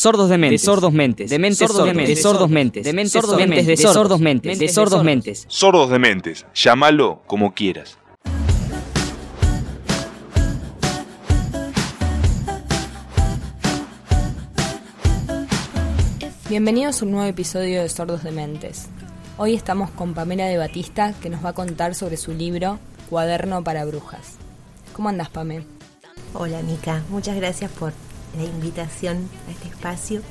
Sordos de mentes, sordos mentes, dementes sordos de mentes, sordos mentes, dementes sordos mentes, de sordos mentes, de sordos mentes. Sordos de mentes, llámalo como quieras. Bienvenidos a un nuevo episodio de Sordos de Mentes. Hoy estamos con Pamela de Batista que nos va a contar sobre su libro Cuaderno para Brujas. ¿Cómo andas, Pamela? Hola, Mica. Muchas gracias por la invitación a este espacio.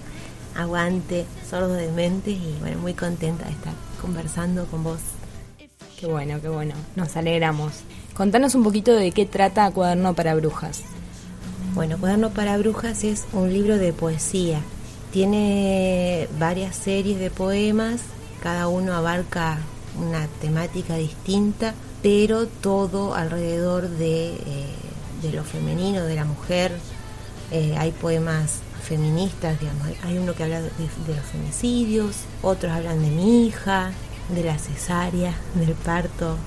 Aguante, sordo de mente y bueno, muy contenta de estar conversando con vos. Qué bueno, qué bueno. Nos alegramos. Contanos un poquito de qué trata Cuaderno para Brujas. Bueno, Cuaderno para Brujas es un libro de poesía. Tiene varias series de poemas, cada uno abarca una temática distinta, pero todo alrededor de, eh, de lo femenino, de la mujer, eh, hay poemas feministas, digamos, hay uno que habla de, los femicidios, otros hablan de mi hija, de la cesárea, del parto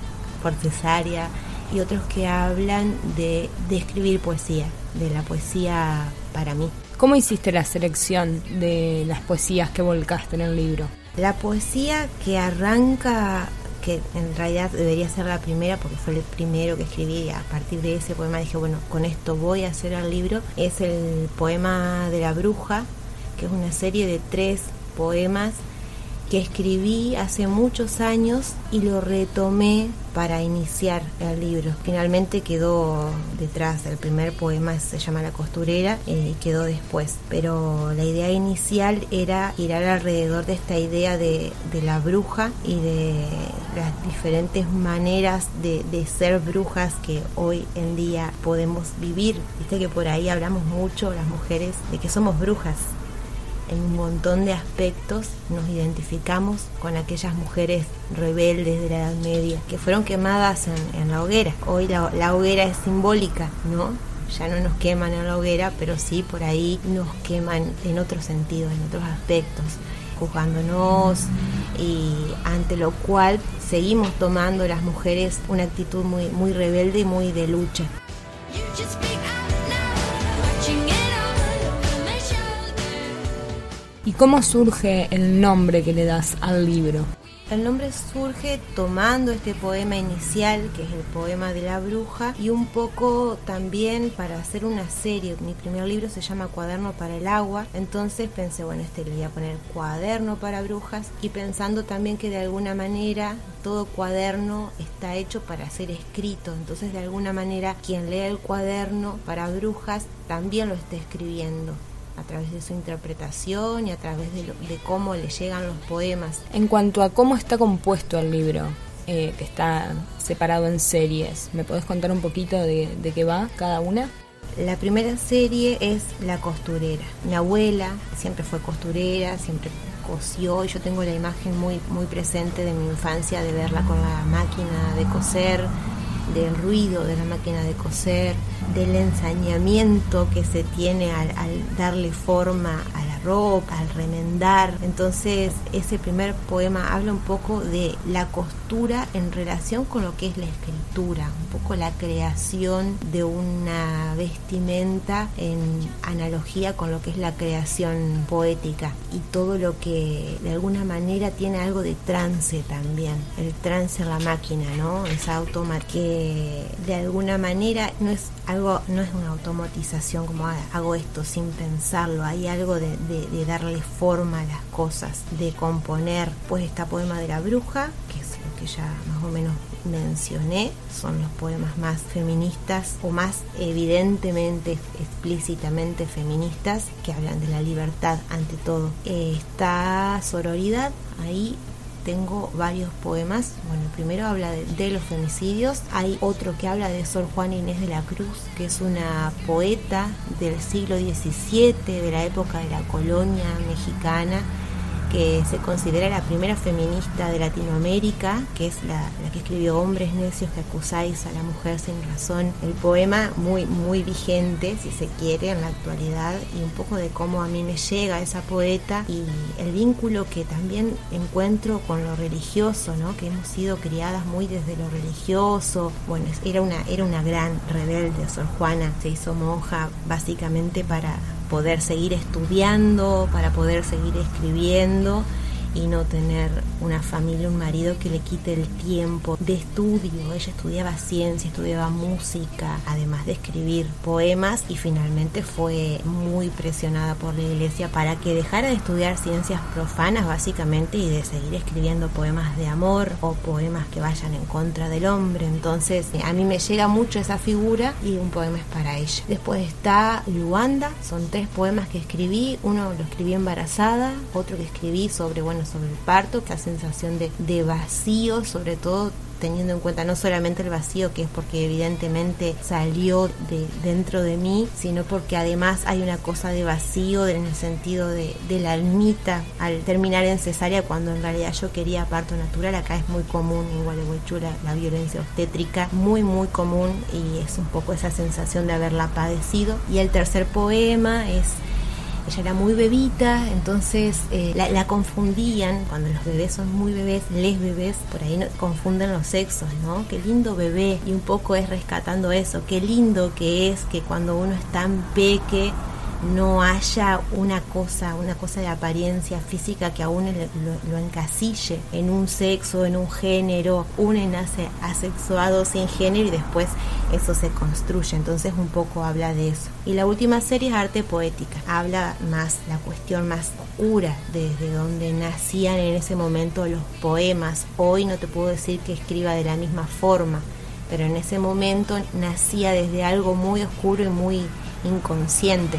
por cesárea, y otros que hablan de, de escribir poesía, de la poesía para mí. ¿Cómo hiciste la selección de las poesías que volcaste en el libro? La poesía que arranca que en realidad debería ser la primera porque fue el primero que escribí y a partir de ese poema dije, bueno, con esto voy a hacer el libro, es el poema de la bruja, que es una serie de tres poemas que escribí hace muchos años y lo retomé para iniciar el libro. Finalmente quedó detrás, el primer poema se llama La costurera y quedó después, pero la idea inicial era girar alrededor de esta idea de, la bruja y de las diferentes maneras de, ser brujas que hoy en día podemos vivir. Viste que por ahí hablamos mucho las mujeres de que somos brujas en un montón de aspectos nos identificamos con aquellas mujeres rebeldes de la Edad Media que fueron quemadas en, la hoguera. Hoy la, hoguera es simbólica, ¿no? Ya no nos queman en la hoguera, pero sí por ahí nos queman en otro sentido, en otros aspectos, juzgándonos y ante lo cual seguimos tomando las mujeres una actitud muy, muy rebelde y muy de lucha. ¿Y cómo surge el nombre que le das al libro? El nombre surge tomando este poema inicial, que es el poema de la bruja, y un poco también para hacer una serie. Mi primer libro se llama Cuaderno para el agua, entonces pensé, bueno, este le voy a poner Cuaderno para brujas, y pensando también que de alguna manera todo cuaderno está hecho para ser escrito, entonces de alguna manera quien lee el cuaderno para brujas también lo está escribiendo a través de su interpretación y a través de, cómo le llegan los poemas. En cuanto a cómo está compuesto el libro, eh, que está separado en series, ¿me podés contar un poquito de, de qué va cada una? La primera serie es La costurera. Mi abuela siempre fue costurera, siempre cosió y yo tengo la imagen muy, muy presente de mi infancia de verla con la máquina de coser del ruido de la máquina de coser, del ensañamiento que se tiene al, darle forma a la ropa, al remendar. Entonces ese primer poema habla un poco de la costura en relación con lo que es la escritura, un poco la creación de una vestimenta en analogía con lo que es la creación poética y todo lo que de alguna manera tiene algo de trance también, el trance en la máquina, ¿no? Esa automática que de alguna manera no es algo, no es una automatización como ah, hago esto sin pensarlo, hay algo de, de darle forma a las cosas, de componer, pues está poema de la bruja, que es lo que ya más o menos mencioné, son los poemas más feministas o más evidentemente, explícitamente feministas, que hablan de la libertad ante todo. está sororidad, ahí tengo varios poemas. Bueno, el primero habla de, los femicidios. Hay otro que habla de Sor Juana Inés de la Cruz, que es una poeta del siglo XVII, de la época de la colonia mexicana que se considera la primera feminista de Latinoamérica, que es la, que escribió Hombres necios que acusáis a la mujer sin razón. El poema muy, muy vigente, si se quiere, en la actualidad, y un poco de cómo a mí me llega esa poeta y el vínculo que también encuentro con lo religioso, ¿no? que hemos sido criadas muy desde lo religioso. Bueno, era una, era una gran rebelde, Sor Juana, se hizo monja básicamente para poder seguir estudiando, para poder seguir escribiendo y no tener una familia, un marido que le quite el tiempo de estudio. Ella estudiaba ciencia, estudiaba música, además de escribir poemas y finalmente fue muy presionada por la iglesia para que dejara de estudiar ciencias profanas básicamente y de seguir escribiendo poemas de amor o poemas que vayan en contra del hombre. Entonces a mí me llega mucho esa figura y un poema es para ella. Después está Luanda, son tres poemas que escribí, uno lo escribí embarazada, otro que escribí sobre, bueno, sobre el parto, la de vacío, sobre todo teniendo en cuenta no solamente el vacío, que es porque evidentemente salió de dentro de mí, sino porque además hay una cosa de vacío en el sentido de, de la almita al terminar en cesárea, cuando en realidad yo quería parto natural. Acá es muy común en Gualeguaychú la, la violencia obstétrica, muy, muy común y es un poco esa sensación de haberla padecido. Y el tercer poema es ella era muy bebita, entonces eh, la, la, confundían, cuando los bebés son muy bebés, les bebés, por ahí no, confunden los sexos, ¿no? Qué lindo bebé, y un poco es rescatando eso, qué lindo que es que cuando uno es tan peque, no haya una cosa, una cosa de apariencia física que a uno lo, lo, encasille en un sexo, en un género, uno nace asexuado sin género y después eso se construye, entonces un poco habla de eso. Y la última serie es arte poética, habla más la cuestión más oscura desde donde nacían en ese momento los poemas. Hoy no te puedo decir que escriba de la misma forma, pero en ese momento nacía desde algo muy oscuro y muy inconsciente.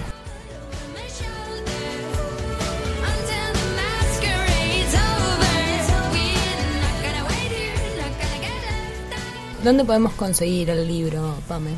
¿Dónde podemos conseguir el libro, Pame?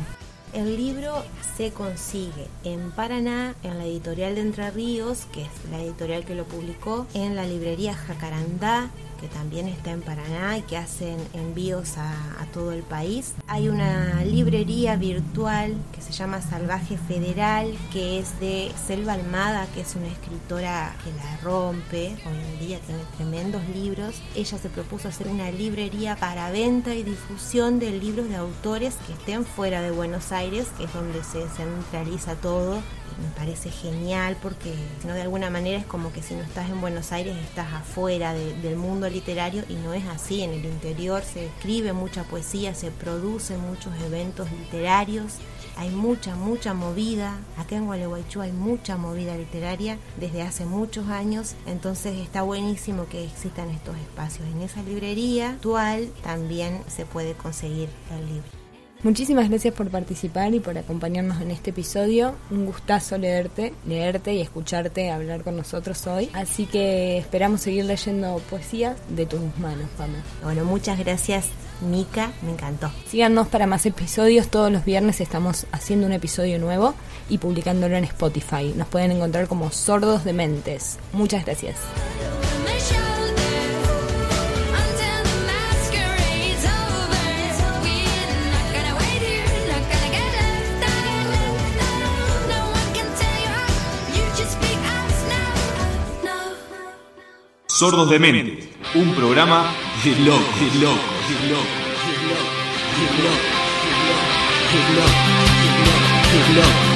El libro se consigue en Paraná, en la editorial de Entre Ríos, que es la editorial que lo publicó, en la librería Jacarandá, que también está en Paraná y que hacen envíos a, todo el país. Hay una librería virtual que se llama Salvaje Federal, que es de Selva Almada, que es una escritora que la rompe, hoy en día tiene tremendos libros. Ella se propuso hacer una librería para venta y difusión de libros de autores que estén fuera de Buenos Aires, que es donde se centraliza todo me parece genial porque no de alguna manera es como que si no estás en Buenos Aires estás afuera de, del mundo literario y no es así, en el interior se escribe mucha poesía, se producen muchos eventos literarios, hay mucha, mucha movida, acá en Gualeguaychú hay mucha movida literaria desde hace muchos años, entonces está buenísimo que existan estos espacios. En esa librería actual también se puede conseguir el libro. Muchísimas gracias por participar y por acompañarnos en este episodio. Un gustazo leerte, leerte y escucharte hablar con nosotros hoy. Así que esperamos seguir leyendo poesía de tus manos, Pame. Bueno, muchas gracias, Mica, me encantó. Síganos para más episodios. Todos los viernes estamos haciendo un episodio nuevo y publicándolo en Spotify. Nos pueden encontrar como Sordos de Mentes. Muchas gracias. Sordos de Mente, un programa de loco, de loco, de loco, de loco, de loco, de loco, de loco.